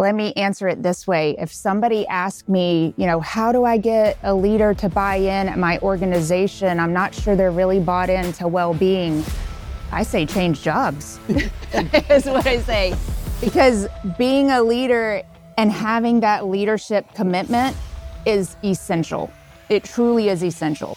Let me answer it this way. If somebody asked me, you know, how do I get a leader to buy in at my organization? I'm not sure they're really bought into well being. I say change jobs, is what I say. Because being a leader and having that leadership commitment is essential. It truly is essential.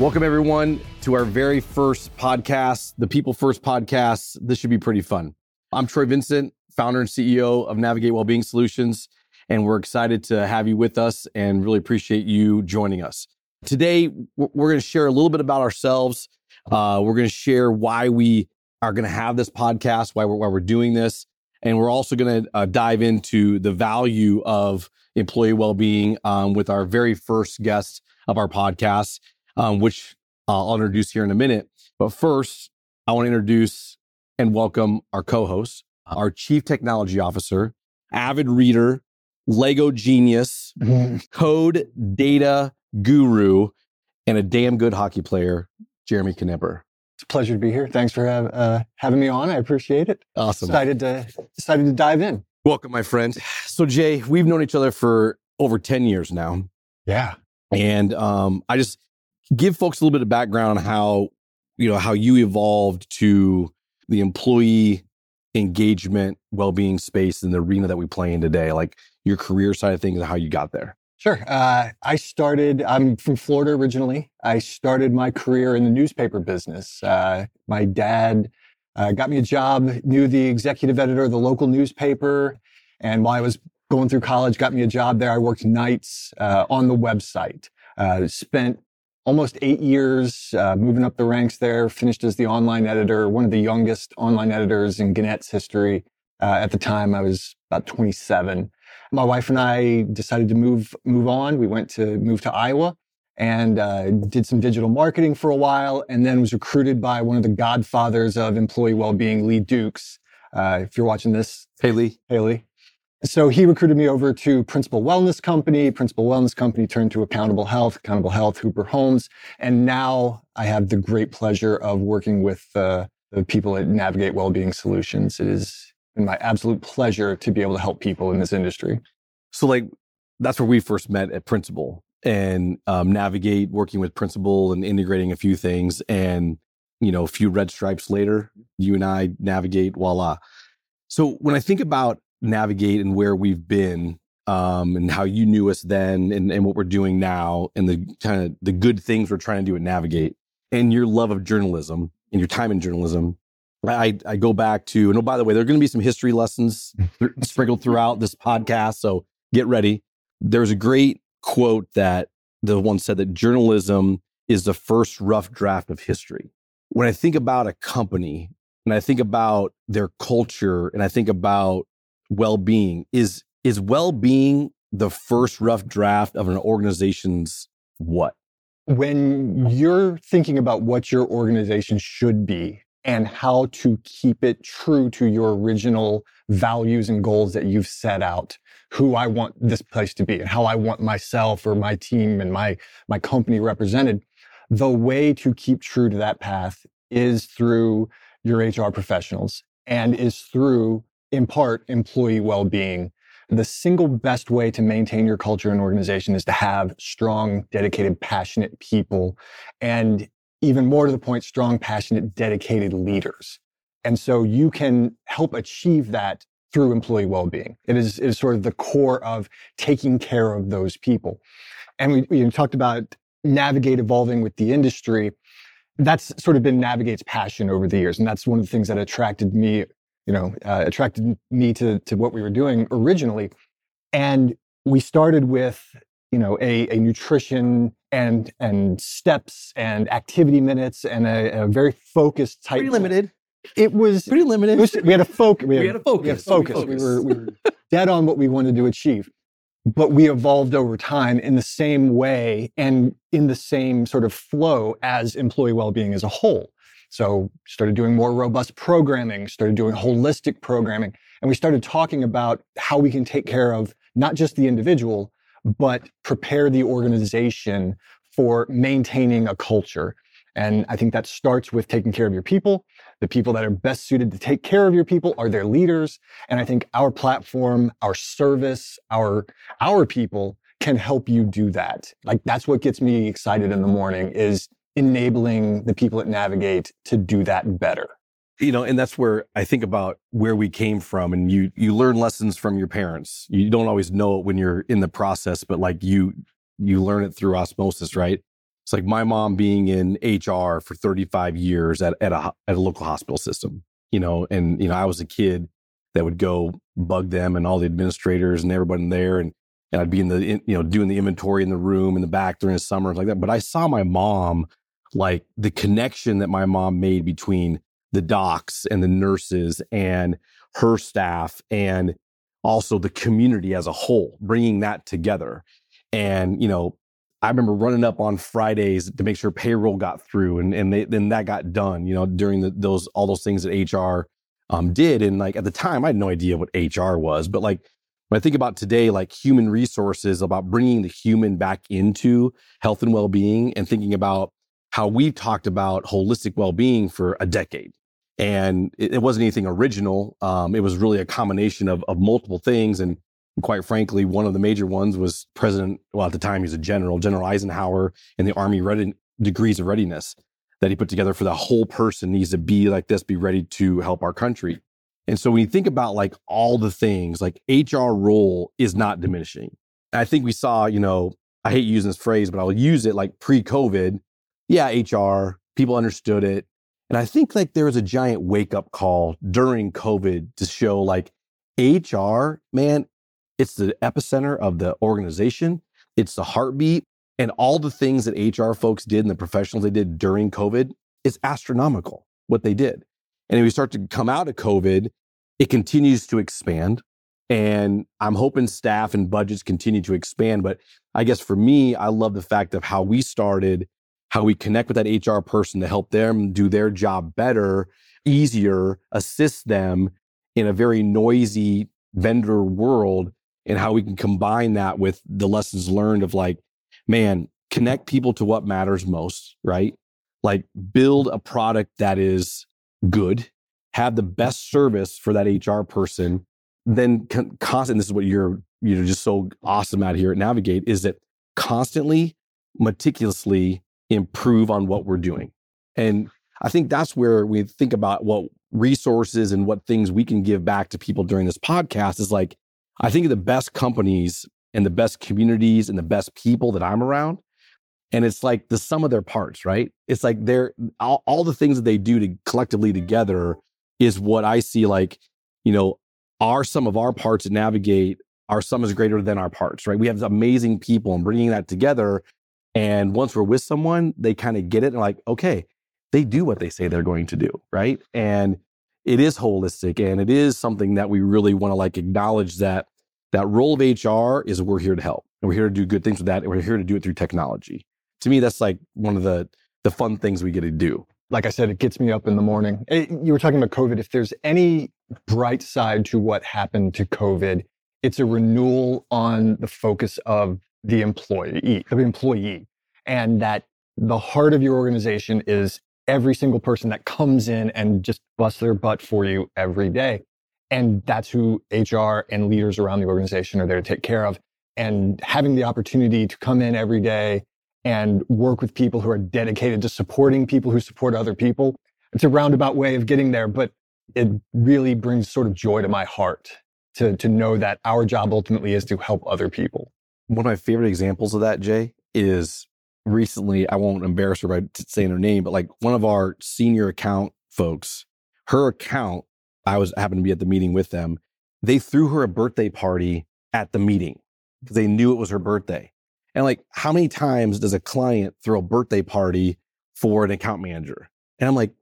Welcome, everyone, to our very first podcast, the People First podcast. This should be pretty fun. I'm Troy Vincent, founder and CEO of Navigate Wellbeing Solutions, and we're excited to have you with us and really appreciate you joining us. Today, we're going to share a little bit about ourselves. Uh, we're going to share why we are going to have this podcast, why we're, why we're doing this. And we're also going to uh, dive into the value of employee well-being um, with our very first guest of our podcast um, which uh, I'll introduce here in a minute. But first, I want to introduce and welcome our co host, our Chief Technology Officer, avid reader, Lego genius, code data guru, and a damn good hockey player, Jeremy Knipper. It's a pleasure to be here. Thanks for have, uh, having me on. I appreciate it. Awesome. Decided to decided to dive in. Welcome, my friend. So, Jay, we've known each other for over 10 years now. Yeah. And um, I just, give folks a little bit of background on how you know how you evolved to the employee engagement well-being space in the arena that we play in today like your career side of things and how you got there. Sure uh, i started i'm from florida originally. I started my career in the newspaper business. Uh, my dad uh, got me a job knew the executive editor of the local newspaper and while i was going through college got me a job there. I worked nights uh, on the website. Uh, spent almost eight years uh, moving up the ranks there, finished as the online editor, one of the youngest online editors in Gannett's history. Uh, at the time, I was about 27. My wife and I decided to move move on. We went to move to Iowa and uh, did some digital marketing for a while, and then was recruited by one of the godfathers of employee well-being, Lee Dukes. Uh, if you're watching this, hey Lee, hey Lee. So he recruited me over to Principal Wellness Company. Principal Wellness Company turned to Accountable Health, Accountable Health, Hooper Holmes. And now I have the great pleasure of working with uh, the people at Navigate Wellbeing Solutions. It is been my absolute pleasure to be able to help people in this industry. So, like, that's where we first met at Principal and um, Navigate, working with Principal and integrating a few things. And, you know, a few red stripes later, you and I navigate, voila. So, when I think about navigate and where we've been um, and how you knew us then and, and what we're doing now and the kind of the good things we're trying to do at navigate and your love of journalism and your time in journalism. I, I go back to and oh by the way there are going to be some history lessons sprinkled throughout this podcast so get ready. There's a great quote that the one said that journalism is the first rough draft of history. When i think about a company and i think about their culture and i think about well-being. Is is well-being the first rough draft of an organization's what? When you're thinking about what your organization should be and how to keep it true to your original values and goals that you've set out who i want this place to be and how i want myself or my team and my my company represented the way to keep true to that path is through your hr professionals and is through in part employee well-being. The single best way to maintain your culture and organization is to have strong, dedicated, passionate people and even more to the point, strong, passionate, dedicated leaders. And so you can help achieve that through employee well-being. It is, it is sort of the core of taking care of those people. And we, we talked about navigate evolving with the industry. That's sort of been Navigate's passion over the years. And that's one of the things that attracted me you know, uh, attracted me to to what we were doing originally. And we started with you know a, a nutrition and and steps and activity minutes and a, a very focused type. Pretty limited. It was pretty limited. Was, we had a focus. We, we, had a focus. We had a focus. We, were, we were dead on what we wanted to achieve. But we evolved over time in the same way and in the same sort of flow as employee well-being as a whole. So started doing more robust programming, started doing holistic programming, and we started talking about how we can take care of not just the individual, but prepare the organization for maintaining a culture. And I think that starts with taking care of your people. The people that are best suited to take care of your people are their leaders. And I think our platform, our service, our, our people can help you do that. Like that's what gets me excited in the morning is enabling the people at Navigate to do that better. You know, and that's where I think about where we came from and you you learn lessons from your parents. You don't always know it when you're in the process, but like you you learn it through osmosis, right? It's like my mom being in HR for 35 years at, at a at a local hospital system, you know, and you know, I was a kid that would go bug them and all the administrators and everybody there and and I'd be in the in, you know doing the inventory in the room in the back during the summer like that. But I saw my mom like the connection that my mom made between the docs and the nurses and her staff and also the community as a whole, bringing that together. And you know, I remember running up on Fridays to make sure payroll got through, and and they, then that got done. You know, during the, those all those things that HR um, did, and like at the time, I had no idea what HR was, but like when I think about today, like human resources, about bringing the human back into health and well being and thinking about how we've talked about holistic well being for a decade. And it, it wasn't anything original. Um, it was really a combination of, of multiple things. And quite frankly, one of the major ones was President, well, at the time he was a general, General Eisenhower and the Army ready, degrees of readiness that he put together for the whole person needs to be like this, be ready to help our country. And so when you think about like all the things, like HR role is not diminishing. I think we saw, you know, I hate using this phrase, but I'll use it like pre COVID. Yeah, HR, people understood it. And I think like there was a giant wake up call during COVID to show like HR, man, it's the epicenter of the organization. It's the heartbeat and all the things that HR folks did and the professionals they did during COVID is astronomical what they did. And if we start to come out of COVID, it continues to expand. And I'm hoping staff and budgets continue to expand. But I guess for me, I love the fact of how we started, how we connect with that HR person to help them do their job better, easier, assist them in a very noisy vendor world, and how we can combine that with the lessons learned of like, man, connect people to what matters most, right? Like build a product that is good, have the best service for that HR person, then con- constant. This is what you're you know just so awesome out here at Navigate is that constantly, meticulously improve on what we're doing, and I think that's where we think about what resources and what things we can give back to people during this podcast is like I think of the best companies and the best communities and the best people that I'm around and it's like the sum of their parts right? It's like they're all, all the things that they do to collectively together is what i see like you know our sum of our parts to navigate our sum is greater than our parts right? We have amazing people and bringing that together and once we're with someone they kind of get it and like okay they do what they say they're going to do right and it is holistic and it is something that we really want to like acknowledge that that role of hr is we're here to help and we're here to do good things with that and we're here to do it through technology to me, that's like one of the the fun things we get to do. Like I said, it gets me up in the morning. It, you were talking about COVID. If there's any bright side to what happened to COVID, it's a renewal on the focus of the employee, the employee, and that the heart of your organization is every single person that comes in and just busts their butt for you every day. And that's who HR and leaders around the organization are there to take care of. And having the opportunity to come in every day and work with people who are dedicated to supporting people who support other people. It's a roundabout way of getting there, but it really brings sort of joy to my heart to, to know that our job ultimately is to help other people. One of my favorite examples of that, Jay, is recently, I won't embarrass her by saying her name, but like one of our senior account folks, her account, I was happened to be at the meeting with them. They threw her a birthday party at the meeting because they knew it was her birthday. And like, how many times does a client throw a birthday party for an account manager? And I'm like,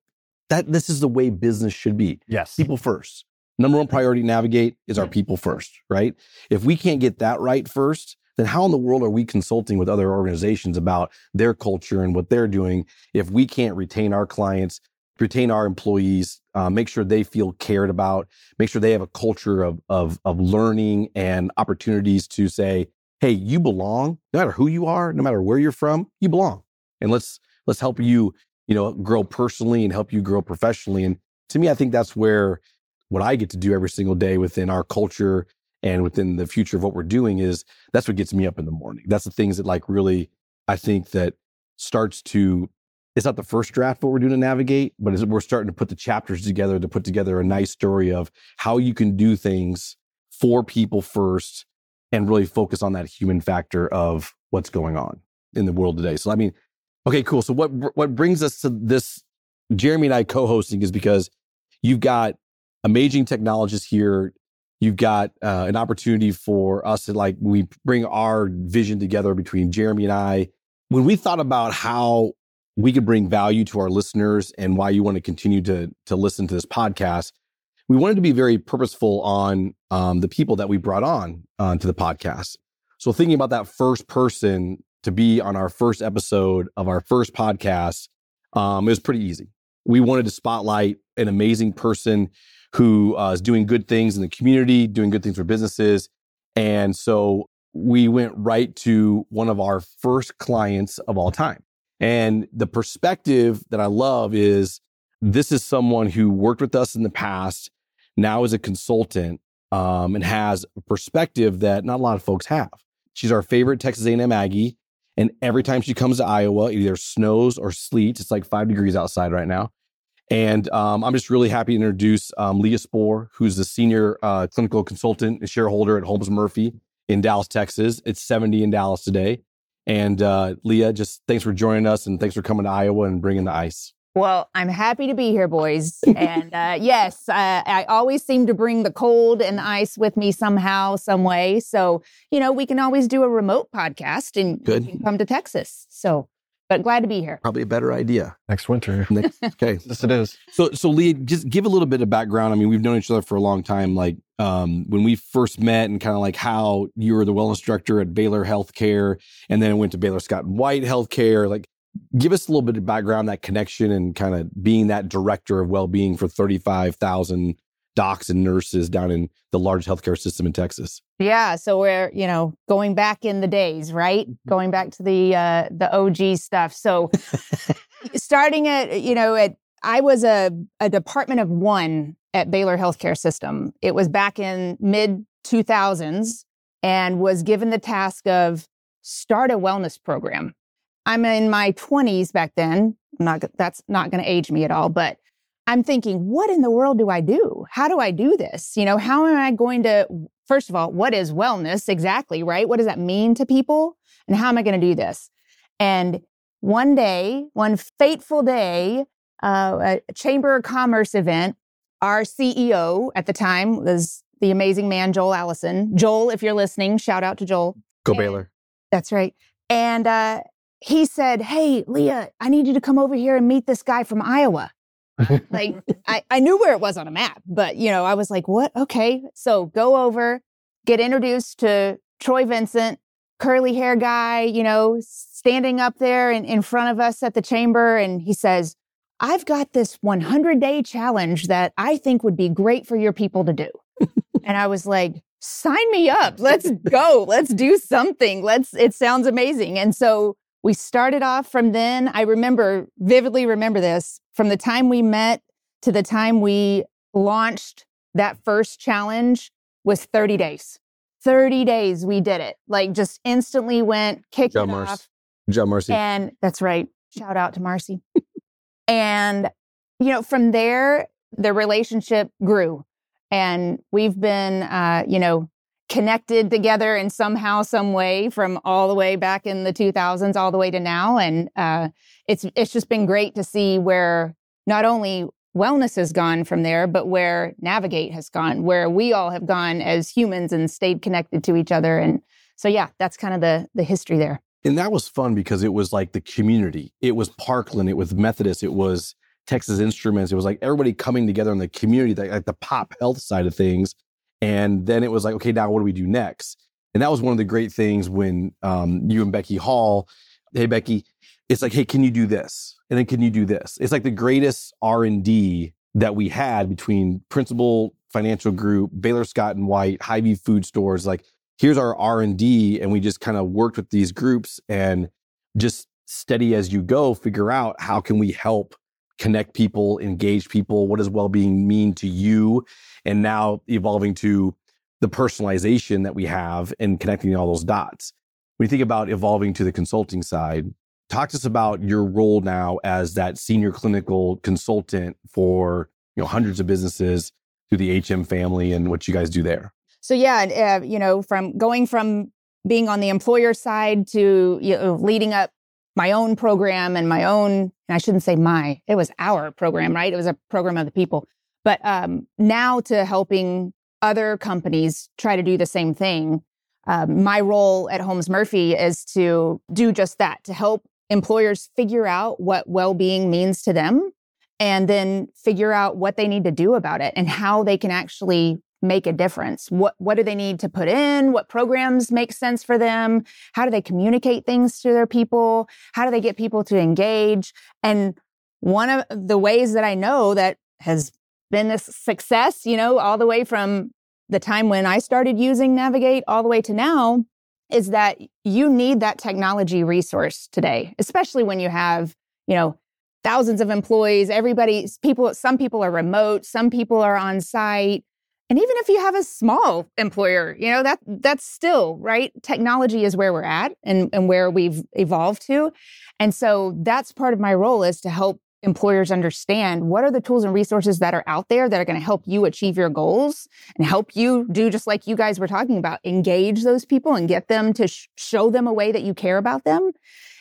that this is the way business should be. Yes. People first. Number one priority navigate is our people first, right? If we can't get that right first, then how in the world are we consulting with other organizations about their culture and what they're doing if we can't retain our clients, retain our employees, uh, make sure they feel cared about, make sure they have a culture of, of, of learning and opportunities to say, hey, you belong, no matter who you are, no matter where you're from, you belong. And let's let's help you, you know, grow personally and help you grow professionally. And to me, I think that's where what I get to do every single day within our culture and within the future of what we're doing is that's what gets me up in the morning. That's the things that like really I think that starts to it's not the first draft what we're doing to navigate, but we're starting to put the chapters together to put together a nice story of how you can do things for people first and really focus on that human factor of what's going on in the world today. So I mean, okay, cool. So what what brings us to this Jeremy and I co-hosting is because you've got amazing technologists here. You've got uh, an opportunity for us to like we bring our vision together between Jeremy and I. When we thought about how we could bring value to our listeners and why you want to continue to to listen to this podcast we wanted to be very purposeful on um, the people that we brought on uh, to the podcast so thinking about that first person to be on our first episode of our first podcast um, it was pretty easy we wanted to spotlight an amazing person who uh, is doing good things in the community doing good things for businesses and so we went right to one of our first clients of all time and the perspective that I love is this is someone who worked with us in the past, now is a consultant, um, and has a perspective that not a lot of folks have. She's our favorite Texas A&M Aggie, and every time she comes to Iowa, either snows or sleets. It's like five degrees outside right now. And um, I'm just really happy to introduce um, Leia Spoor, who's the senior uh, clinical consultant and shareholder at Holmes Murphy in Dallas, Texas. It's 70 in Dallas today. And uh, Leia, just thanks for joining us and thanks for coming to Iowa and bringing the ice. Well, I'm happy to be here, boys. and uh, yes, uh, I always seem to bring the cold and the ice with me somehow, some way. So, you know, we can always do a remote podcast and Good. come to Texas. So but glad to be here. Probably a better idea next winter. Next, okay, yes, it is. So, so Lee, just give a little bit of background. I mean, we've known each other for a long time. Like um, when we first met, and kind of like how you were the wellness director at Baylor Healthcare, and then it went to Baylor Scott and White Healthcare. Like, give us a little bit of background, that connection, and kind of being that director of well-being for thirty-five thousand docs and nurses down in the large healthcare system in Texas. Yeah, so we're you know going back in the days, right? Mm-hmm. Going back to the uh, the OG stuff. So starting at you know at I was a a department of one at Baylor Healthcare System. It was back in mid 2000s and was given the task of start a wellness program. I'm in my 20s back then. I'm not that's not going to age me at all, but I'm thinking, what in the world do I do? How do I do this? You know, how am I going to, first of all, what is wellness exactly, right? What does that mean to people? And how am I going to do this? And one day, one fateful day, uh, a Chamber of Commerce event, our CEO at the time was the amazing man, Joel Allison. Joel, if you're listening, shout out to Joel. Go and, Baylor. That's right. And uh, he said, Hey, Leia, I need you to come over here and meet this guy from Iowa like I, I knew where it was on a map, but you know, I was like, what? Okay. So go over, get introduced to Troy Vincent, curly hair guy, you know, standing up there in, in front of us at the chamber. And he says, I've got this 100 day challenge that I think would be great for your people to do. and I was like, sign me up. Let's go. Let's do something. Let's, it sounds amazing. And so we started off from then. I remember, vividly remember this from the time we met to the time we launched that first challenge was 30 days. 30 days we did it. Like just instantly went, kicked Joe it Mars. off. Joe Marcy. And that's right. Shout out to Marcy. and, you know, from there, the relationship grew. And we've been, uh, you know, connected together in somehow, some way from all the way back in the 2000s all the way to now. And uh, it's it's just been great to see where not only wellness has gone from there, but where Navigate has gone, where we all have gone as humans and stayed connected to each other. And so, yeah, that's kind of the the history there. And that was fun because it was like the community. It was Parkland. It was Methodist. It was Texas Instruments. It was like everybody coming together in the community, like, like the pop health side of things. And then it was like, okay, now what do we do next? And that was one of the great things when um, you and Becky Hall, hey, Becky, it's like, hey, can you do this? and then can you do this? It's like the greatest R&D that we had between Principal Financial Group, Baylor Scott and White, Hy-Vee Food Stores. Like, here's our R&D, and we just kind of worked with these groups and just steady as you go, figure out how can we help connect people, engage people. What does well-being mean to you? And now evolving to the personalization that we have and connecting all those dots. When you think about evolving to the consulting side, talk to us about your role now as that senior clinical consultant for you know hundreds of businesses through the HM family and what you guys do there. So yeah, uh, you know, from going from being on the employer side to you know, leading up my own program and my own, and I shouldn't say my, it was our program, right? It was a program of the people. But um, now to helping other companies try to do the same thing. Um, my role at Holmes Murphy is to do just that, to help employers figure out what well being means to them and then figure out what they need to do about it and how they can actually make a difference. What what do they need to put in? What programs make sense for them? How do they communicate things to their people? How do they get people to engage? And one of the ways that I know that has been a success, you know, all the way from the time when I started using Navigate all the way to now is that you need that technology resource today, especially when you have, you know, thousands of employees, everybody, people, some people are remote, some people are on site. And even if you have a small employer, you know, that that's still, right? Technology is where we're at and, and where we've evolved to. And so that's part of my role is to help employers understand what are the tools and resources that are out there that are going to help you achieve your goals and help you do just like you guys were talking about engage those people and get them to sh- show them a way that you care about them.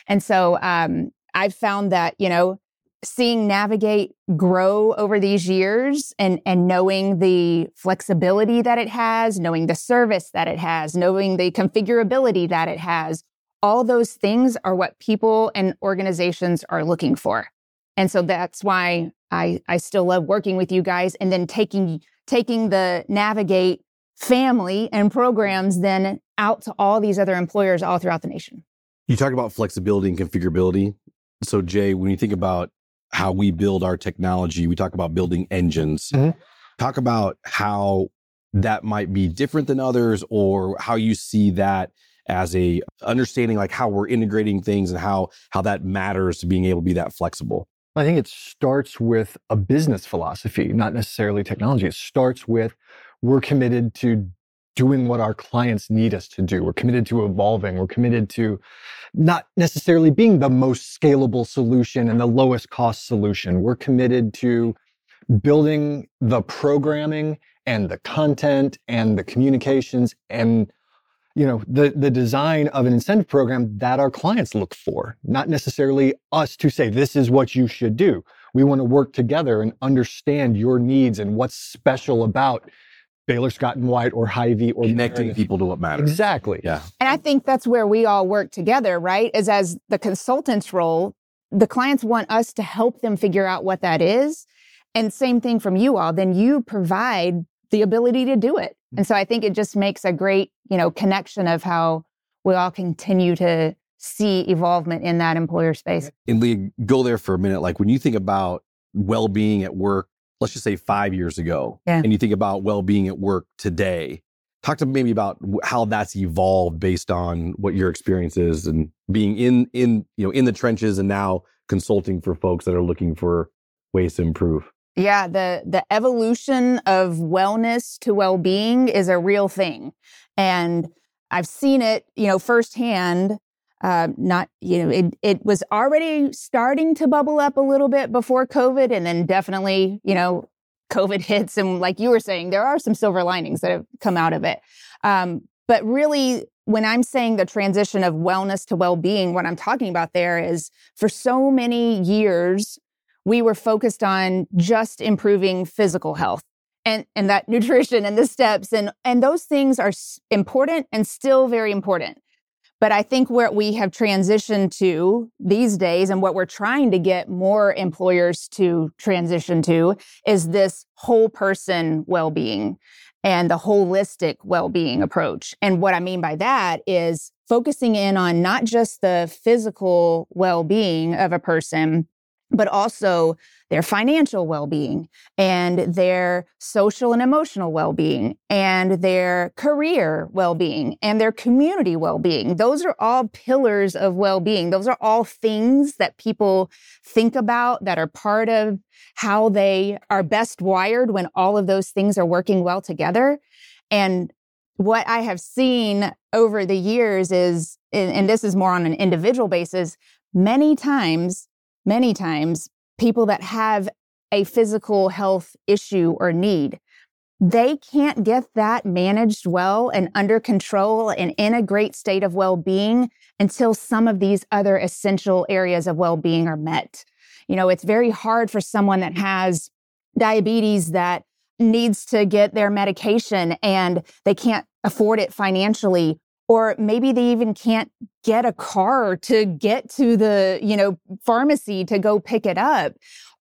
And so um, i've found that you know seeing navigate grow over these years and and knowing the flexibility that it has knowing the service that it has knowing the configurability that it has all those things are what people and organizations are looking for and so that's why I, I still love working with you guys and then taking, taking the Navigate family and programs then out to all these other employers all throughout the nation. You talk about flexibility and configurability. So, Jay, when you think about how we build our technology, we talk about building engines. Mm-hmm. Talk about how that might be different than others or how you see that as a understanding like how we're integrating things and how how that matters to being able to be that flexible I think it starts with a business philosophy, not necessarily technology. It starts with we're committed to doing what our clients need us to do. We're committed to evolving. We're committed to not necessarily being the most scalable solution and the lowest cost solution. We're committed to building the programming and the content and the communications and you know the the design of an incentive program that our clients look for not necessarily us to say this is what you should do we want to work together and understand your needs and what's special about Baylor Scott and White or Hy-Vee or connecting people to what matters. Exactly. Yeah. And I think that's where we all work together, right? Is as the consultant's role, the clients want us to help them figure out what that is. And same thing from you all, then you provide the ability to do it. Mm-hmm. And so I think it just makes a great, you know, connection of how we all continue to see evolvement in that employer space. And Lee, go there for a minute. Like when you think about well-being at work, let's just say five years ago, yeah. and you think about well-being at work today, talk to maybe about how that's evolved based on what your experience is and being in in you know in the trenches and now consulting for folks that are looking for ways to improve. Yeah, the the evolution of wellness to well-being is a real thing. And I've seen it, you know, firsthand. Uh, not, you know, it, it was already starting to bubble up a little bit before COVID. And then definitely, you know, COVID hits. And like you were saying, there are some silver linings that have come out of it. Um, but really, when I'm saying the transition of wellness to well being, what I'm talking about there is for so many years, we were focused on just improving physical health and and that nutrition and the steps. And and those things are important and still very important. But i think where we have transitioned to these days and what we're trying to get more employers to transition to is this whole person well-being and the holistic well-being approach. And what i mean by that is focusing in on not just the physical well-being of a person but also their financial well being and their social and emotional well being and their career well being and their community well being. Those are all pillars of well being. Those are all things that people think about that are part of how they are best wired when all of those things are working well together. And what I have seen over the years is, and this is more on an individual basis, many times many times people that have a physical health issue or need, they can't get that managed well and under control and in a great state of well being until some of these other essential areas of well being are met. You know, it's very hard for someone that has diabetes that needs to get their medication and they can't afford it financially or maybe they even can't get a car to get to the, you know, pharmacy to go pick it up.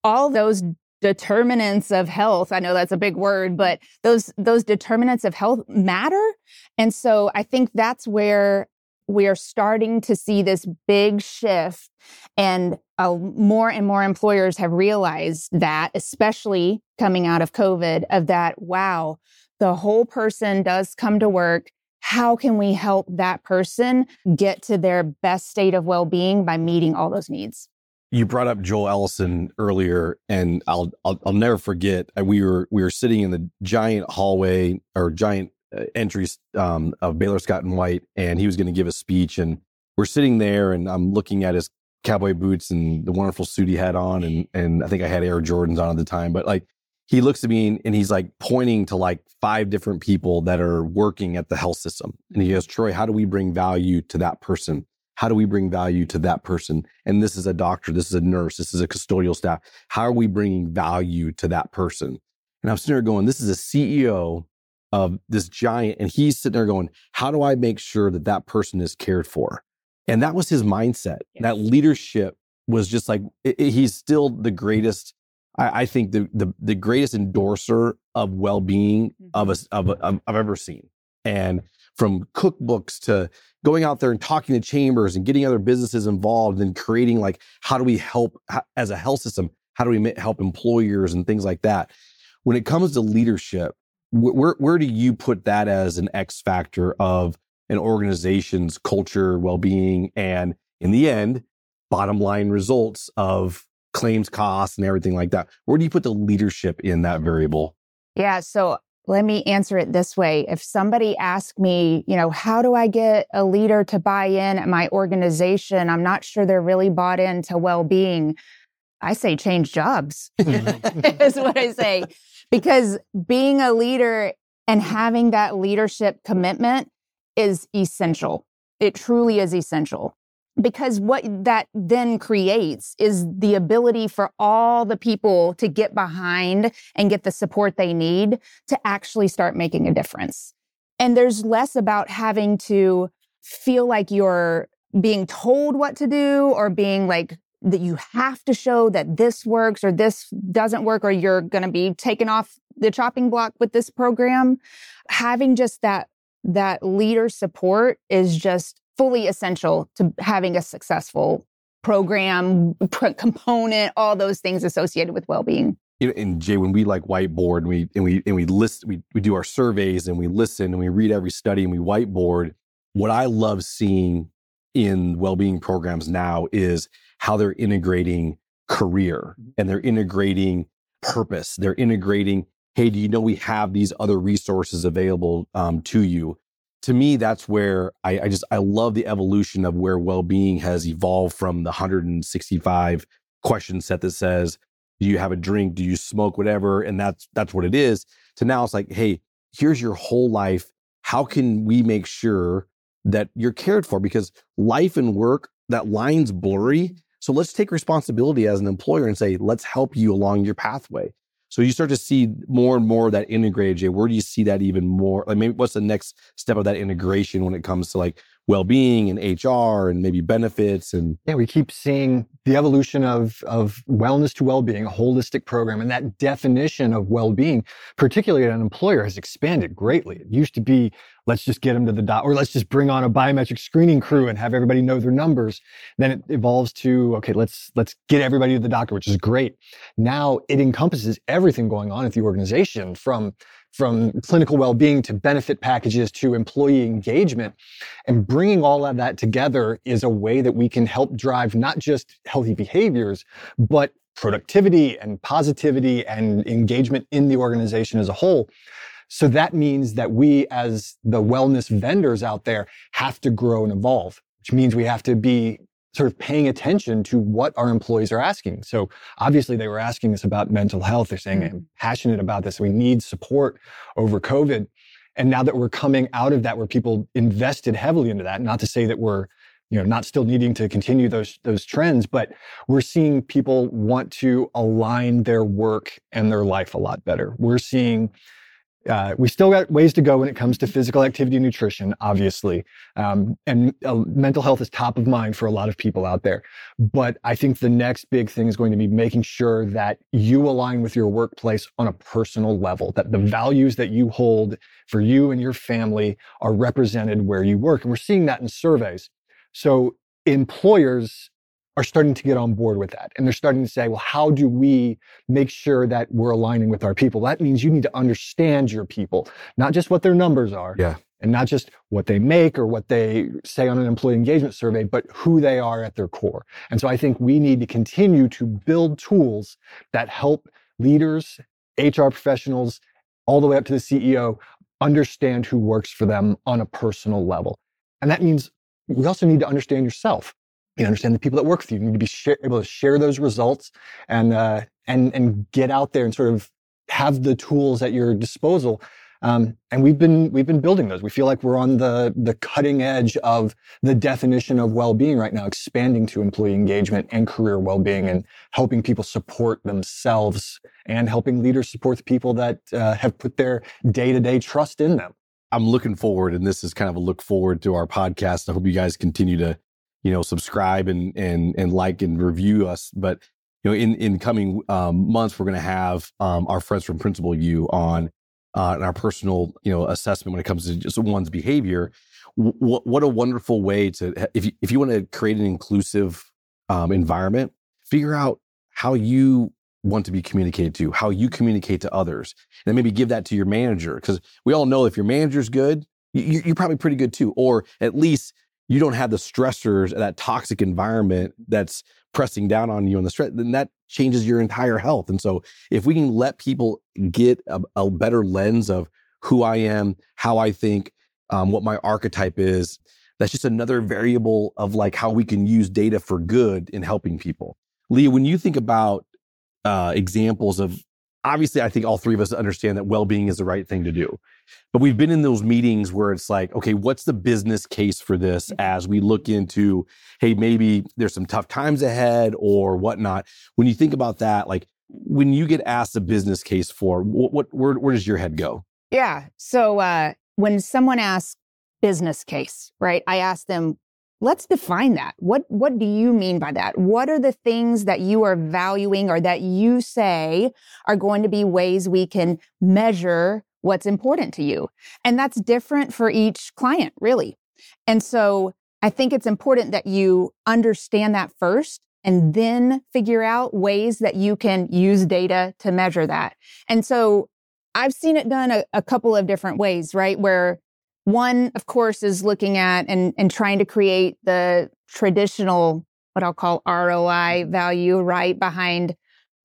All those determinants of health, I know that's a big word, but those those determinants of health matter. And so I think that's where we are starting to see this big shift and uh, more and more employers have realized that especially coming out of covid of that wow the whole person does come to work how can we help that person get to their best state of well-being by meeting all those needs you brought up Joel Allison earlier, and I'll, I'll I'll, never forget. Uh, we were we were sitting in the giant hallway or giant uh, um, of Baylor Scott and White, and he was going to give a speech, and we're sitting there, and I'm looking at his cowboy boots and the wonderful suit he had on, and and I think I had Air Jordans on at the time, but like he looks at me and he's like pointing to like five different people that are working at the health system. And he goes, Troy, how do we bring value to that person? How do we bring value to that person? And this is a doctor, this is a nurse, this is a custodial staff. How are we bringing value to that person? And I'm sitting there going, this is a CEO of this giant. And he's sitting there going, how do I make sure that that person is cared for? And that was his mindset. Yes. That leadership was just like, it, it, he's still the greatest I, I think the, the, the greatest endorser of well being of us mm-hmm. of, of I've ever seen, and from cookbooks to going out there and talking to chambers and getting other businesses involved and creating like how do we help as a health system how do we help employers and things like that when it comes to leadership where where do you put that as an x factor of an organization's culture well-being and in the end bottom line results of claims costs and everything like that. Where do you put the leadership in that variable? Yeah. So let me answer it this way. If somebody asked me, you know, how do I get a leader to buy in at my organization? I'm not sure they're really bought into well being. I say change jobs, is what I say. Because being a leader and having that leadership commitment is essential. It truly is essential because what that then creates is the ability for all the people to get behind and get the support they need to actually start making a difference. And there's less about having to feel like you're being told what to do or being like that you have to show that this works or this doesn't work or you're going to be taken off the chopping block with this program having just that that leader support is just fully essential to having a successful program pr- component all those things associated with well-being and Jay, when we like whiteboard and we and we and we list, we we do our surveys and we listen and we read every study and we whiteboard. What I love seeing in well-being programs now is how they're integrating career and they're integrating purpose. They're integrating, hey, do you know we have these other resources available um, to you? To me, that's where I, I, just I love the evolution of where well-being has evolved from the 165 question set that says, "Do you have a drink? Do you smoke? Whatever," and that's that's what it is. To now, it's like, "Hey, here's your whole life. How can we make sure that you're cared for?" Because life and work, that line's blurry. So let's take responsibility as an employer and say, "Let's help you along your pathway." So you start to see more and more of that integrated. Jay, where do you see that even more? Like maybe what's the next step of that integration when it comes to like well-being and HR and maybe benefits and yeah, we keep seeing the evolution of, of wellness to well-being, a holistic program, and that definition of well-being, particularly at an employer, has expanded greatly. It used to be, let's just get them to the doc, or let's just bring on a biometric screening crew and have everybody know their numbers. Then it evolves to, okay, let's let's get everybody to the doctor, which is great. Now it encompasses everything going on at the organization, from from clinical well-being to benefit packages to employee engagement. And bringing all of that together is a way that we can help drive not just healthy behaviors but productivity and positivity and engagement in the organization as a whole. So that means that we as the wellness vendors out there have to grow and evolve which means we have to be sort of paying attention to what our employees are asking. So obviously they were asking us about mental health. They're saying, mm-hmm. I'm passionate about this. We need support over COVID. And now that we're coming out of that, where people invested heavily into that, not to say that we're, you know, not still needing to continue those, those trends, but we're seeing people want to align their work and their life a lot better. We're seeing uh, we still got ways to go when it comes to physical activity and nutrition, obviously. Um, and uh, mental health is top of mind for a lot of people out there. But I think the next big thing is going to be making sure that you align with your workplace on a personal level, that the values that you hold for you and your family are represented where you work. And we're seeing that in surveys. So employers are starting to get on board with that. And they're starting to say, well, how do we make sure that we're aligning with our people? That means you need to understand your people, not just what their numbers are. Yeah. And not just what they make or what they say on an employee engagement survey, but who they are at their core. And so I think we need to continue to build tools that help leaders, HR professionals, all the way up to the CEO understand who works for them on a personal level. And that means we also need to understand yourself you understand the people that work with you. You need to be able to share those results and uh, and and get out there and sort of have the tools at your disposal. Um, and we've been we've been building those. We feel like we're on the the cutting edge of the definition of well-being right now, expanding to employee engagement and career well-being, and helping people support themselves and helping leaders support the people that uh, have put their day-to-day trust in them. I'm looking forward, and this is kind of a look forward to our podcast. I hope you guys continue to you know, subscribe and and and like and review us. But you know, in in coming um, months, we're going to have um, our friends from Principal U on uh, and our personal you know assessment when it comes to just one's behavior. W- what a wonderful way to if you, if you want to create an inclusive um, environment, figure out how you want to be communicated to, how you communicate to others, and maybe give that to your manager because we all know if your manager's good, you, you're probably pretty good too, or at least you don't have the stressors, that toxic environment that's pressing down on you and the stress, then that changes your entire health. And so if we can let people get a, a better lens of who I am, how I think, um, what my archetype is, that's just another variable of like how we can use data for good in helping people. Leia, when you think about uh, examples of obviously, I think all three of us understand that well being is the right thing to do. But we've been in those meetings where it's like, okay, what's the business case for this mm-hmm. as we look into, hey, maybe there's some tough times ahead or whatnot. When you think about that, like when you get asked a business case for, what, what where, where does your head go? Yeah. So uh, when someone asks business case, right, I ask them, let's define that. What what do you mean by that? What are the things that you are valuing or that you say are going to be ways we can measure what's important to you? And that's different for each client, really. And so I think it's important that you understand that first and then figure out ways that you can use data to measure that. And so I've seen it done a, a couple of different ways, right? Where one, of course, is looking at and, and trying to create the traditional, what I'll call ROI value, right behind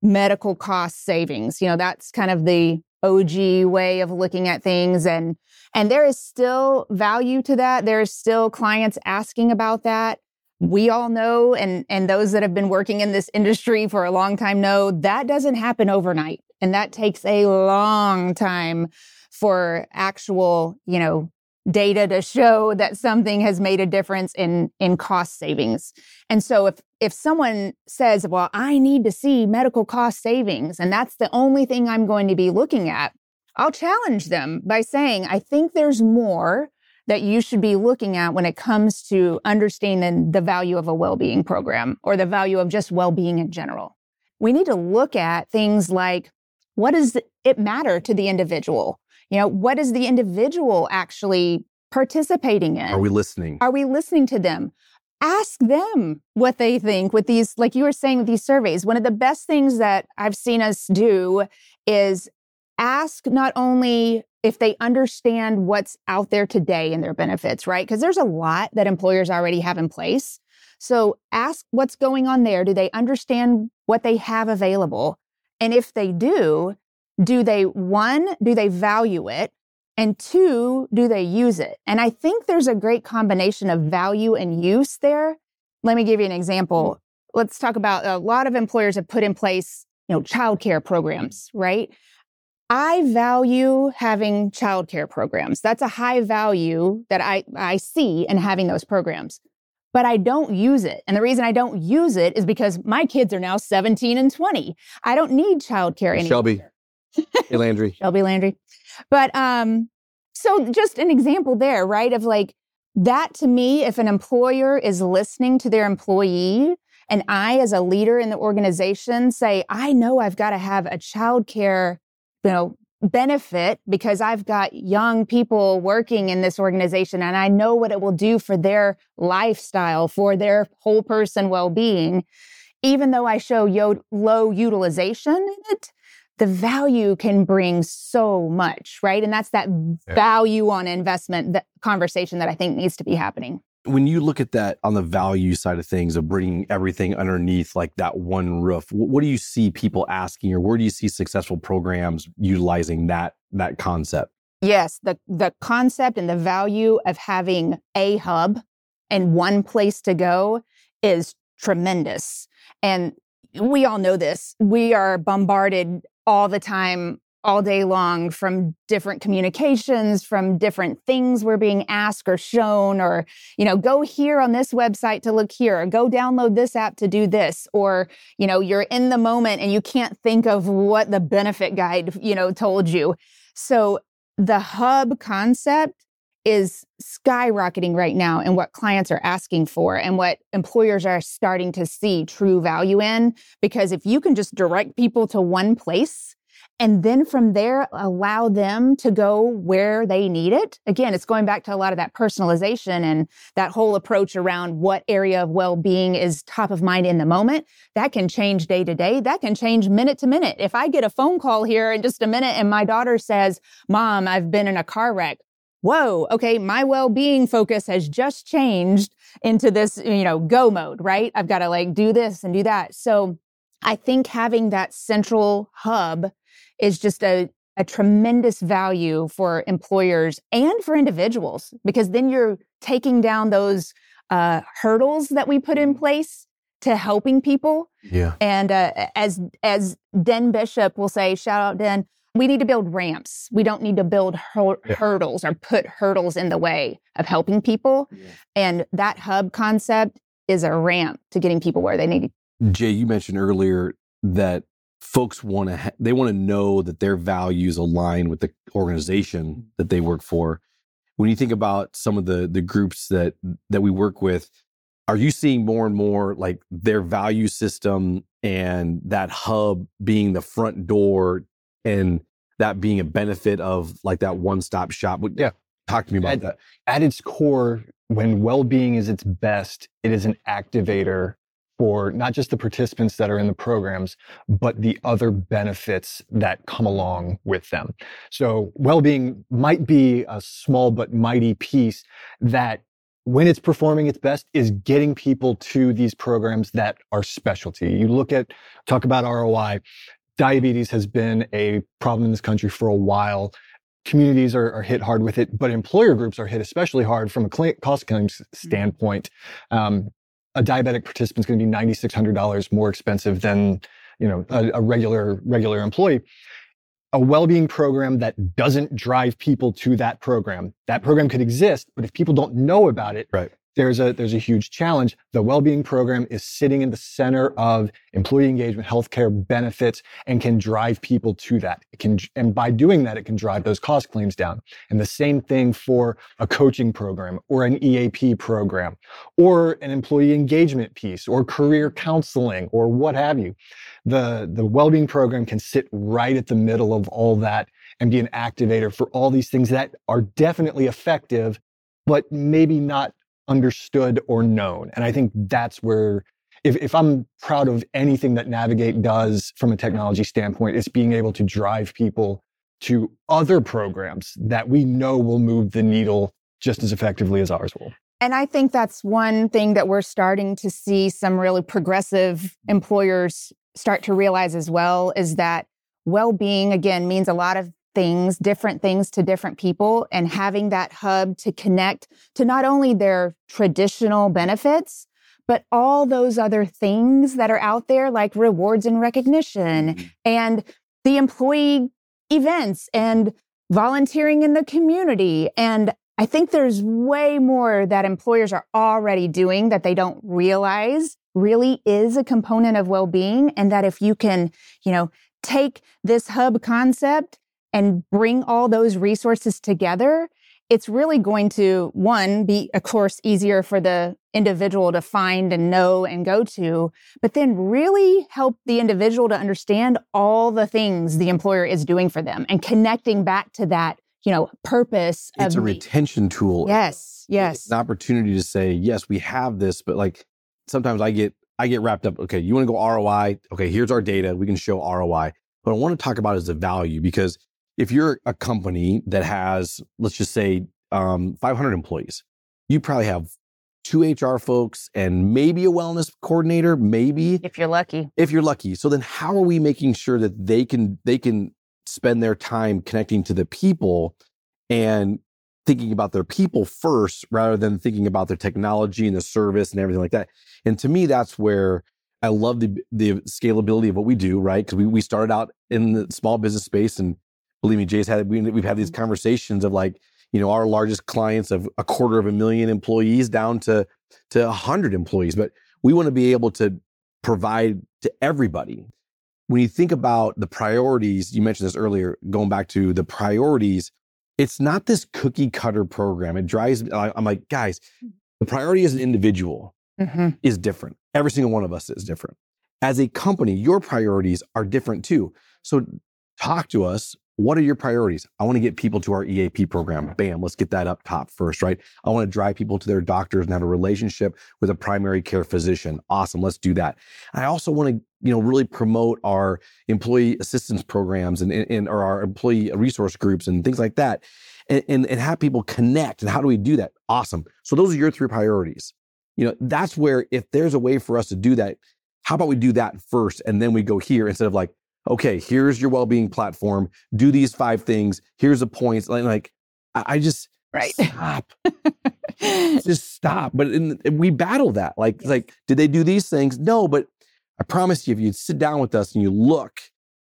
medical cost savings. You know, that's kind of the OG way of looking at things. And, and there is still value to that. There is still clients asking about that. We all know, and, and those that have been working in this industry for a long time know that doesn't happen overnight. And that takes a long time for actual, you know, data to show that something has made a difference in in cost savings. And so if if someone says, "Well, I need to see medical cost savings and that's the only thing I'm going to be looking at," I'll challenge them by saying, "I think there's more that you should be looking at when it comes to understanding the value of a well-being program or the value of just well-being in general. We need to look at things like what does it matter to the individual? You know, what is the individual actually participating in? Are we listening? Are we listening to them? Ask them what they think with these, like you were saying with these surveys. One of the best things that I've seen us do is ask not only if they understand what's out there today in their benefits, right? Because there's a lot that employers already have in place. So ask what's going on there. Do they understand what they have available? And if they do, do they, one, do they value it? And two, do they use it? And I think there's a great combination of value and use there. Let me give you an example. Mm-hmm. Let's talk about a lot of employers have put in place, you know, childcare programs, right? I value having childcare programs. That's a high value that I, I see in having those programs. But I don't use it. And the reason I don't use it is because my kids are now 17 and 20. I don't need childcare anymore. Shelby. Hey, Landry. Shelby Landry. But um, so just an example there, right? Of like that to me, if an employer is listening to their employee, and I, as a leader in the organization, say, I know I've got to have a childcare, you know, benefit because I've got young people working in this organization and I know what it will do for their lifestyle, for their whole person well being. Even though I show yo- low utilization in it, the value can bring so much, right? And that's that yeah. value on investment that conversation that I think needs to be happening. When you look at that on the value side of things of bringing everything underneath like that one roof, what do you see people asking or where do you see successful programs utilizing that that concept? Yes, the the concept and the value of having a hub and one place to go is tremendous. And we all know this. We are bombarded all the time all day long from different communications from different things we're being asked or shown or you know go here on this website to look here or go download this app to do this or you know you're in the moment and you can't think of what the benefit guide you know told you. So the hub concept is skyrocketing right now and what clients are asking for and what employers are starting to see true value in. Because if you can just direct people to one place, and then from there allow them to go where they need it again it's going back to a lot of that personalization and that whole approach around what area of well-being is top of mind in the moment that can change day to day that can change minute to minute if i get a phone call here in just a minute and my daughter says mom i've been in a car wreck whoa, okay, my well being focus has just changed into this, you know, go mode, right? I've got to like do this and do that. So I think having that central hub is just a, a tremendous value for employers and for individuals because then you're taking down those uh, hurdles that we put in place to helping people. Yeah. And uh, as as Den Bishop will say, shout out Den, we need to build ramps. We don't need to build hur- yeah. hurdles or put hurdles in the way of helping people. Yeah. And that hub concept is a ramp to getting people where they need. To Jay, you mentioned earlier that folks want to ha- they want to know that their values align with the organization that they work for. When you think about some of the the groups that that we work with, are you seeing more and more like their value system and that hub being the front door and that being a benefit of like that one stop shop. Yeah. Talk to me about at, that. At its core, when well being is its best, it is an activator for not just the participants that are in the programs, but the other benefits that come along with them. So, well being might be a small but mighty piece that when it's performing its best is getting people to these programs that are specialty. You look at, talk about ROI diabetes has been a problem in this country for a while. Communities are, are hit hard with it, but employer groups are hit especially hard from a cost cutting mm-hmm. standpoint. Um, a diabetic participant is going to be $9,600 more expensive than you know a, a regular regular employee a well-being program that doesn't drive people to that program that program could exist but if people don't know about it right there's a there's a huge challenge. The well-being program is sitting in the center of employee engagement, healthcare benefits, and can drive people to that. It can, and by doing that, it can drive those cost claims down. And the same thing for a coaching program or an EAP program or an employee engagement piece or career counseling or what have you. The the well-being program can sit right at the middle of all that and be an activator for all these things that are definitely effective but maybe not understood or known. And I think that's where, if, if I'm proud of anything that Navigate does from a technology standpoint, it's being able to drive people to other programs that we know will move the needle just as effectively as ours will. And I think that's one thing that we're starting to see some really progressive employers start to realize as well is that well being, again, means a lot of things, different things to different people, and having that hub to connect to not only their traditional benefits, but all those other things that are out there, like rewards and recognition mm-hmm. and the employee events and volunteering in the community. And I think there's way more that employers are already doing that they don't realize really is a component of well-being and that if you can, you know, take this hub concept and bring all those resources together, it's really going to, one, be, of course, easier for the individual to find and know and go to, but then really help the individual to understand all the things the employer is doing for them and connecting back to that, you know, purpose. It's a retention tool. Yes. Yes. It's an opportunity to say, yes, we have this, but like sometimes I get, I get wrapped up. Okay. You want to go ROI? Okay. Here's our data. We can show ROI. But I want to talk about is the value because if you're a company that has, let's just say, um, 500 employees, you probably have two HR folks and maybe a wellness coordinator, maybe if you're lucky. If you're lucky. So then how are we making sure that they can they can spend their time connecting to the people and thinking about their people first rather than thinking about their technology and the service and everything like that. And to me that's where I love the the scalability of what we do, right? Because we, we started out in the small business space and believe me, Jay's had we, we've had these conversations of like, you know, our largest clients of a quarter of a million employees down to to a hundred employees, but we want to be able to provide to everybody. When you think about the priorities, you mentioned this earlier, going back to the priorities, it's not this cookie cutter program. It drives me. I'm like, guys, the priority as an individual mm-hmm. is different. Every single one of us is different. As a company, your priorities are different too. So talk to us what are your priorities? I want to get people to our EAP program. Bam, let's get that up top first, right? I want to drive people to their doctors and have a relationship with a primary care physician. Awesome, let's do that. I also want to, you know, really promote our employee assistance programs and, and or our employee resource groups and things like that, and, and, and have people connect. And how do we do that? Awesome. So those are your three priorities. You know, that's where if there's a way for us to do that, how about we do that first and then we go here instead of like, okay, here's your well-being platform. Do these five things. Here's the points. Like, like I just right stop. just stop. But in, we battle that. Like, yes. like, did they do these things? No, but I promise you, if you sit down with us and you look,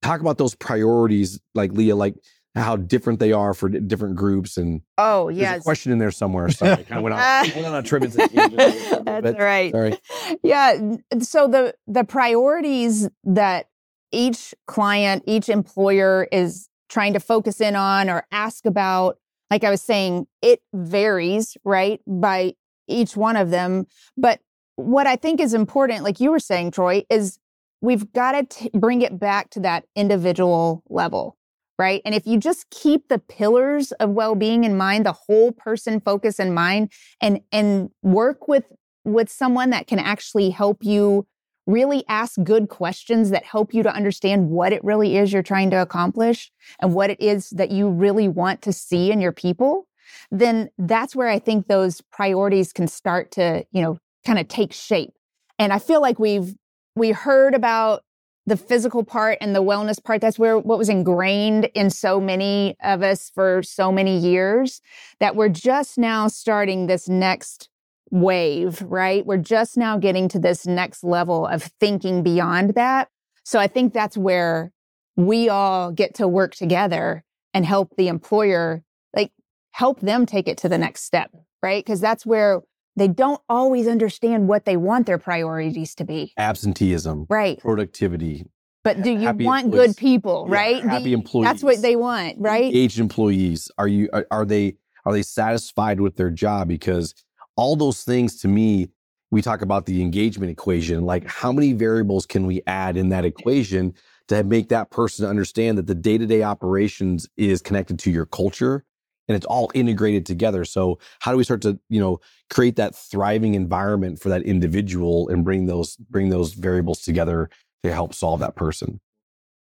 talk about those priorities, like Leia, like how different they are for different groups. And oh, yeah, question in there somewhere. Sorry, kind of went on, went on a trip. That's right. Sorry. Yeah. So the the priorities that each client, each employer is trying to focus in on or ask about. Like I was saying, it varies, right, by each one of them. But what I think is important, like you were saying, Troy, is we've got to bring it back to that individual level, right? And if you just keep the pillars of well-being in mind, the whole person focus in mind, and and work with with someone that can actually help you really ask good questions that help you to understand what it really is you're trying to accomplish and what it is that you really want to see in your people, then that's where I think those priorities can start to, you know, kind of take shape. And I feel like we've we heard about the physical part and the wellness part that's where what was ingrained in so many of us for so many years that we're just now starting this next wave, right? We're just now getting to this next level of thinking beyond that. So I think that's where we all get to work together and help the employer, like help them take it to the next step, right? Because that's where they don't always understand what they want their priorities to be. Absenteeism, Right. productivity, But do you want employees. good people, Yeah, right? Happy you- employees. That's what they want, right? engaged employees. Are you are, are they are they satisfied with their job? Because all those things to me, we talk about the engagement equation. Like how many variables can we add in that equation to make that person understand that the day to day operations is connected to your culture and it's all integrated together. So how do we start to you know create that thriving environment for that individual and bring those bring those variables together to help solve that person?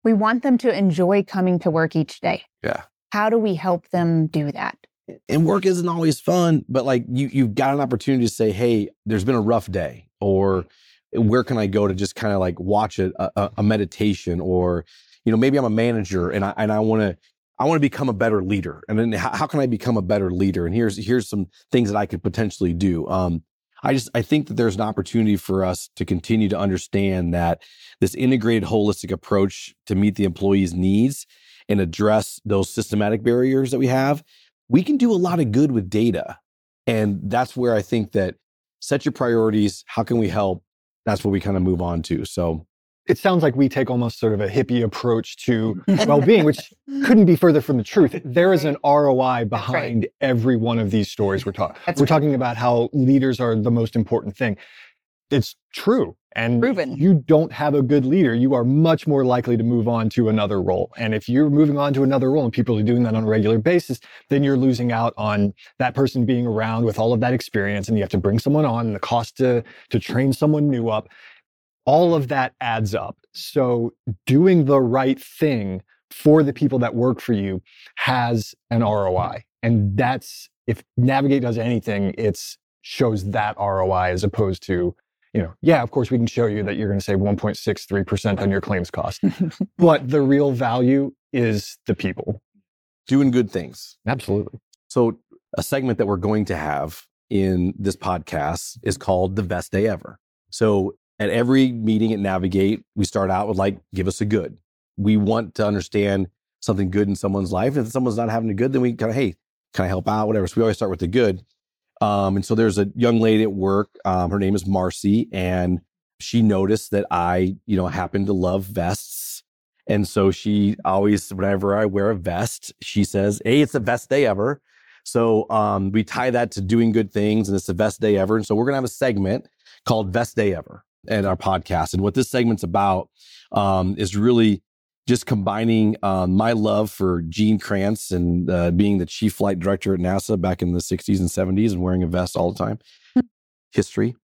We want them to enjoy coming to work each day. Yeah. How do we help them do that? And work isn't always fun, but like you you've got an opportunity to say, "Hey, there's been a rough day," or "Where can I go to just kind of like watch a, a, a meditation?" Or you know, maybe I'm a manager and I and I want to I want to become a better leader, and then how, how can I become a better leader? And here's here's some things that I could potentially do. Um, I just I think that there's an opportunity for us to continue to understand that this integrated, holistic approach to meet the employee's needs and address those systematic barriers that we have we can do a lot of good with data. And that's where I think that set your priorities. How can we help? That's what we kind of move on to. So It sounds like we take almost sort of a hippie approach to well-being, which couldn't be further from the truth. There is an ROI behind every one of these stories we're talking. That's We're right. talking about how leaders are the most important thing. It's true. And Proven. if you don't have a good leader, you are much more likely to move on to another role. And if you're moving on to another role and people are doing that on a regular basis, then you're losing out on that person being around with all of that experience and you have to bring someone on and the cost to to train someone new up. All of that adds up. So doing the right thing for the people that work for you has an ROI. And that's if Navigate does anything, it's shows that ROI as opposed to, you know, yeah, of course we can show you that you're going to save 1.63% on your claims cost. but the real value is the people. doing good things. Absolutely. So a segment that we're going to have in this podcast is called the best day ever. So at every meeting at Navigate, we start out with like, give us a good. We want to understand something good in someone's life. If someone's not having a good, then we kind of, hey, can I help out? Whatever. So we always start with the good. Um, and so there's a young lady at work. Um, her name is Marcy, and she noticed that I, you know, happen to love vests. And so she always, whenever I wear a vest, she says, Hey, it's the best day ever. So um, we tie that to doing good things, and it's the best day ever. And so we're going to have a segment called Best Day Ever in our podcast. And what this segment's about um, is really just combining um, my love for Gene Kranz and uh, being the chief flight director at NASA back in the 60s and 70s and wearing a vest all the time, history,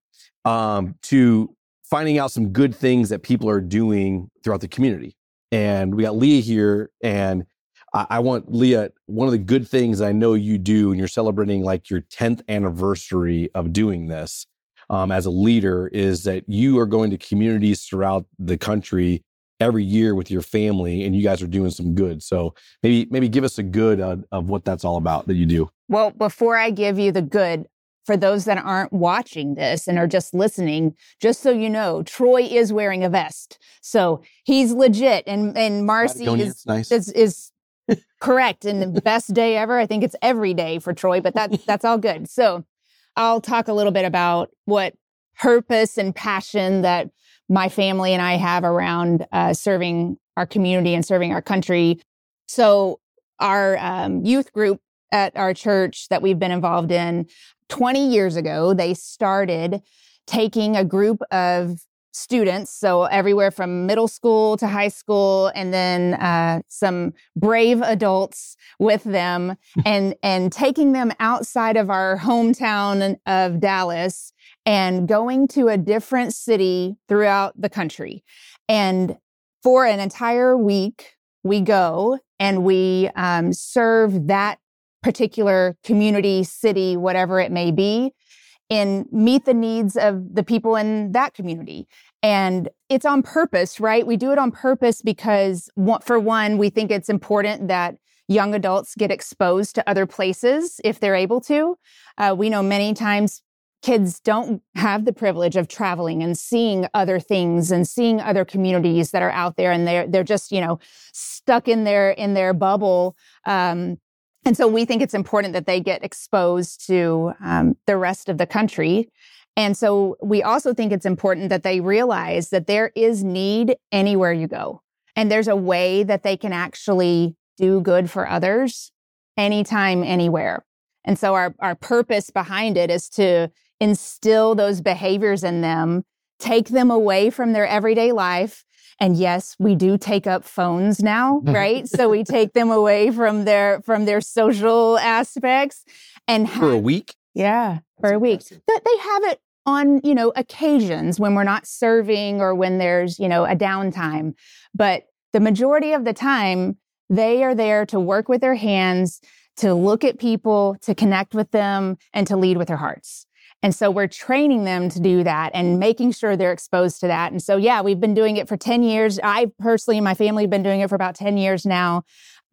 um, to finding out some good things that people are doing throughout the community. And we got Leia here, and I, I want Leia. One of the good things I know you do, and you're celebrating like your 10th anniversary of doing this um, as a leader, is that you are going to communities throughout the country every year with your family, and you guys are doing some good. So maybe maybe give us a good uh, of what that's all about that you do. Well, before I give you the good, for those that aren't watching this and are just listening, just so you know, Troy is wearing a vest. So he's legit. And and Marcy is nice. is, is correct. And the best day ever. I think it's every day for Troy, but that that's all good. So I'll talk a little bit about what purpose and passion that my family and I have around uh, serving our community and serving our country. So our um, youth group at our church that we've been involved in 20 years ago, they started taking a group of students, so everywhere from middle school to high school, and then uh, some brave adults with them, and and taking them outside of our hometown of Dallas and going to a different city throughout the country, and for an entire week we go and we um, serve that particular community, city, whatever it may be, and meet the needs of the people in that community. And it's on purpose, right? We do it on purpose because, for one, we think it's important that young adults get exposed to other places if they're able to. Uh, we know many times kids don't have the privilege of traveling and seeing other things and seeing other communities that are out there and they're they're just you know stuck in their in their bubble um, And so we think it's important that they get exposed to um, the rest of the country. And so we also think it's important that they realize that there is need anywhere you go. And there's a way that they can actually do good for others anytime, anywhere. And so our, our purpose behind it is to instill those behaviors in them, take them away from their everyday life. And yes, we do take up phones now, right? so we take them away from their from their social aspects and for a week. Yeah, for a week. That they have it on, you know, occasions when we're not serving or when there's, you know, a downtime. But the majority of the time, they are there to work with their hands, to look at people, to connect with them, and to lead with their hearts. And so we're training them to do that and making sure they're exposed to that. And so, yeah, we've been doing it for 10 years. I personally and my family have been doing it for about 10 years now.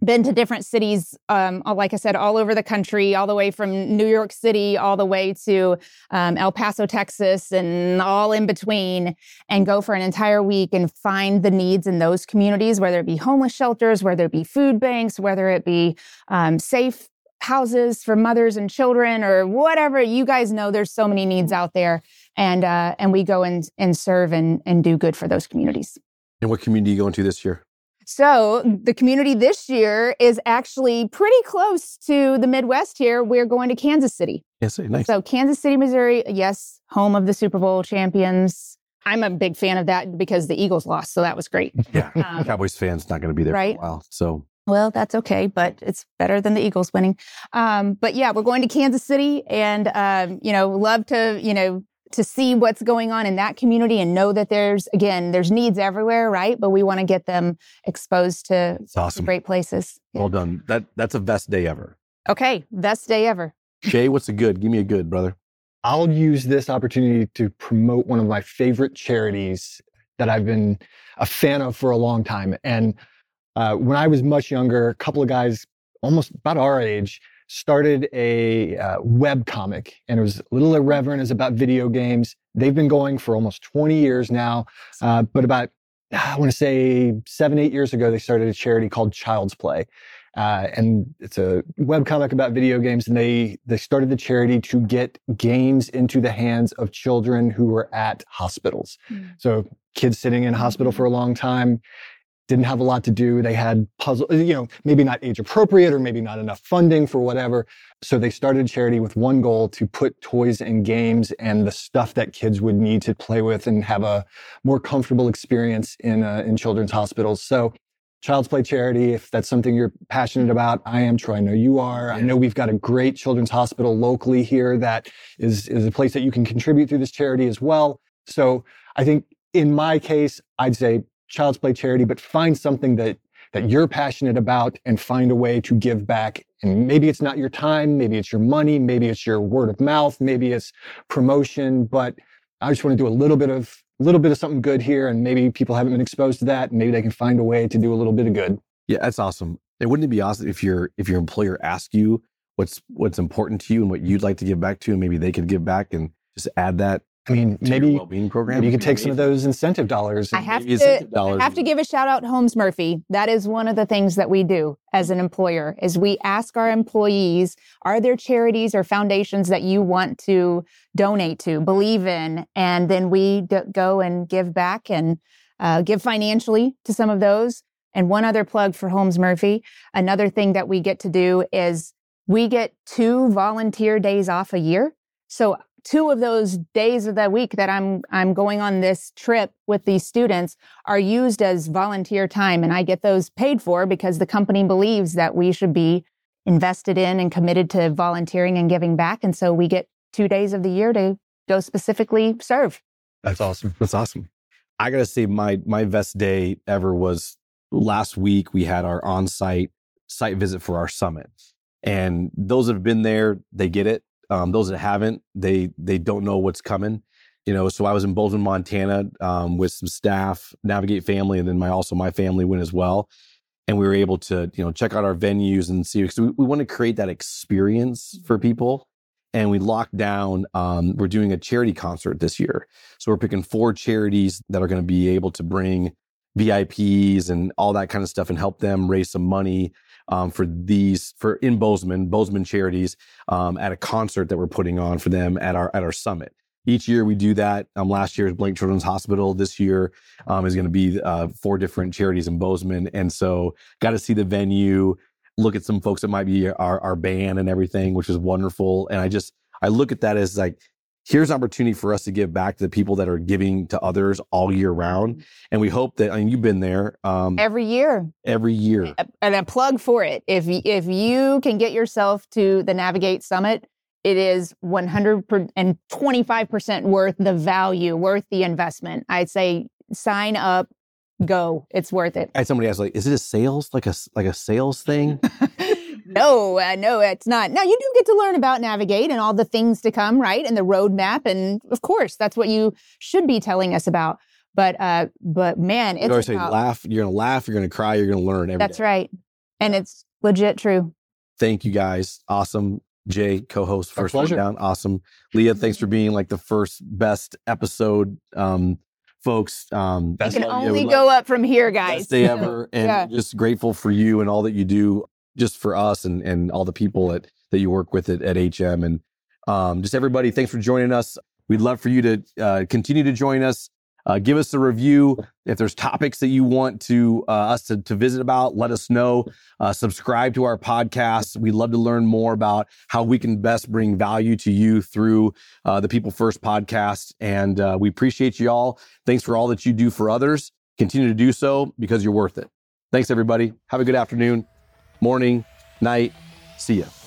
Been to different cities, um, like I said, all over the country, all the way from New York City, all the way to um, El Paso, Texas, and all in between, and go for an entire week and find the needs in those communities, whether it be homeless shelters, whether it be food banks, whether it be um, safe houses for mothers and children or whatever. You guys know there's so many needs out there. And uh, and we go and and serve and and do good for those communities. And what community are you going to this year? So the community this year is actually pretty close to the midwest here. We're going to kansas city. Yes nice. So kansas city missouri yes home of the super bowl champions. I'm a big fan of that because the Eagles lost, so that was great. Yeah, um, Cowboys fans not going to be there right? for a while, so well, that's okay, but it's better than the Eagles winning. Um, but yeah, we're going to Kansas City, and um, you know, love to you know to see what's going on in that community and know that there's again there's needs everywhere, right? But we want to get them exposed to, awesome. great places. Yeah. Well done. That that's a best day ever. Okay, best day ever. Jay, what's a good? Give me a good, brother. I'll use this opportunity to promote one of my favorite charities that I've been a fan of for a long time, and uh, when I was much younger, a couple of guys almost about our age started a uh, web comic, and it was a little irreverent. It's about video games. They've been going for almost 20 years now, uh, but about I want to say seven, eight years ago, they started a charity called Child's Play. Uh, and it's a web comic about video games. And they, they started the charity to get games into the hands of children who were at hospitals. Mm. So kids sitting in hospital for a long time, didn't have a lot to do. They had puzzle, you know, maybe not age appropriate or maybe not enough funding for whatever. So they started a charity with one goal to put toys and games and the stuff that kids would need to play with and have a more comfortable experience in uh, in children's hospitals. So Child's Play Charity, if that's something you're passionate about, I am Troy. I know you are. I know we've got a great children's hospital locally here that is, is a place that you can contribute through this charity as well. So I think in my case, I'd say Child's Play charity, but find something that that you're passionate about and find a way to give back. And maybe it's not your time, maybe it's your money, maybe it's your word of mouth, maybe it's promotion, but I just want to do a little bit of little bit of something good here and maybe people haven't been exposed to that and maybe they can find a way to do a little bit of good. Yeah, that's awesome. And wouldn't it be awesome if your if your employer asked you what's what's important to you and what you'd like to give back to and maybe they could give back and just add that I mean, maybe well-being program. Maybe you could take some of those incentive dollars. I have to. Dollars. I have to give a shout out, Holmes Murphy. That is one of the things that we do as an employer. Is we ask our employees, are there charities or foundations that you want to donate to, believe in, and then we d- go and give back and uh, give financially to some of those. And one other plug for Holmes Murphy. Another thing that we get to do is we get two volunteer days off a year. So two of those days of the week that I'm I'm going on this trip with these students are used as volunteer time and I get those paid for because the company believes that we should be invested in and committed to volunteering and giving back and so we get 2 days of the year to go specifically serve. That's awesome. That's awesome. I got to say my my best day ever was last week we had our on-site site visit for our summit. And those that have been there, they get it um, those that haven't, they they don't know what's coming. You know, so I was in Bozeman, Montana, um, with some staff, Navigate family, and then my also my family went as well. And we were able to, you know, check out our venues and see because we, we want to create that experience for people. And we locked down. Um, we're doing a charity concert this year, so we're picking four charities that are going to be able to bring VIPs and all that kind of stuff and help them raise some money um, for these for in Bozeman, Bozeman charities um, at a concert that we're putting on for them at our at our summit. Each year we do that. Um, last year was Blank Children's Hospital. This year um, is going to be uh, four different charities in Bozeman, and so got to see the venue, look at some folks that might be our our band and everything, which is wonderful. And I just I look at that as like here's an opportunity for us to give back to the people that are giving to others all year round. And we hope that, I mean, you've been there. Um, every year. Every year. And a plug for it. If, if you can get yourself to the Navigate Summit, it is 125% worth the value, worth the investment. I'd say sign up, go. It's worth it. I had somebody asked, like, is it a sales, like a, like a sales thing? no, uh, no, it's not. Now you do get to learn about Navigate and all the things to come, right? And the roadmap. And of course, that's what you should be telling us about. But, uh, but man, it's you always about, say laugh. You're going to laugh. You're going to cry. You're going to learn. that's day. right. And it's legit true. Thank you guys. Awesome. Jay, co-host, first one down. Awesome. Leia, thanks for being like the first best episode. Um, folks, um, best can only go up from here, guys. Best day ever, and yeah. just grateful for you and all that you do, just for us and and all the people that that you work with at, at HM, and um, just everybody. Thanks for joining us. We'd love for you to uh, continue to join us. Uh, give us a review. If there's topics that you want to uh, us to, to visit about, let us know. Uh, subscribe to our podcast. We'd love to learn more about how we can best bring value to you through uh, the People First podcast. And uh, we appreciate you all. Thanks for all that you do for others. Continue to do so because you're worth it. Thanks, everybody. Have a good afternoon, morning, night. See ya.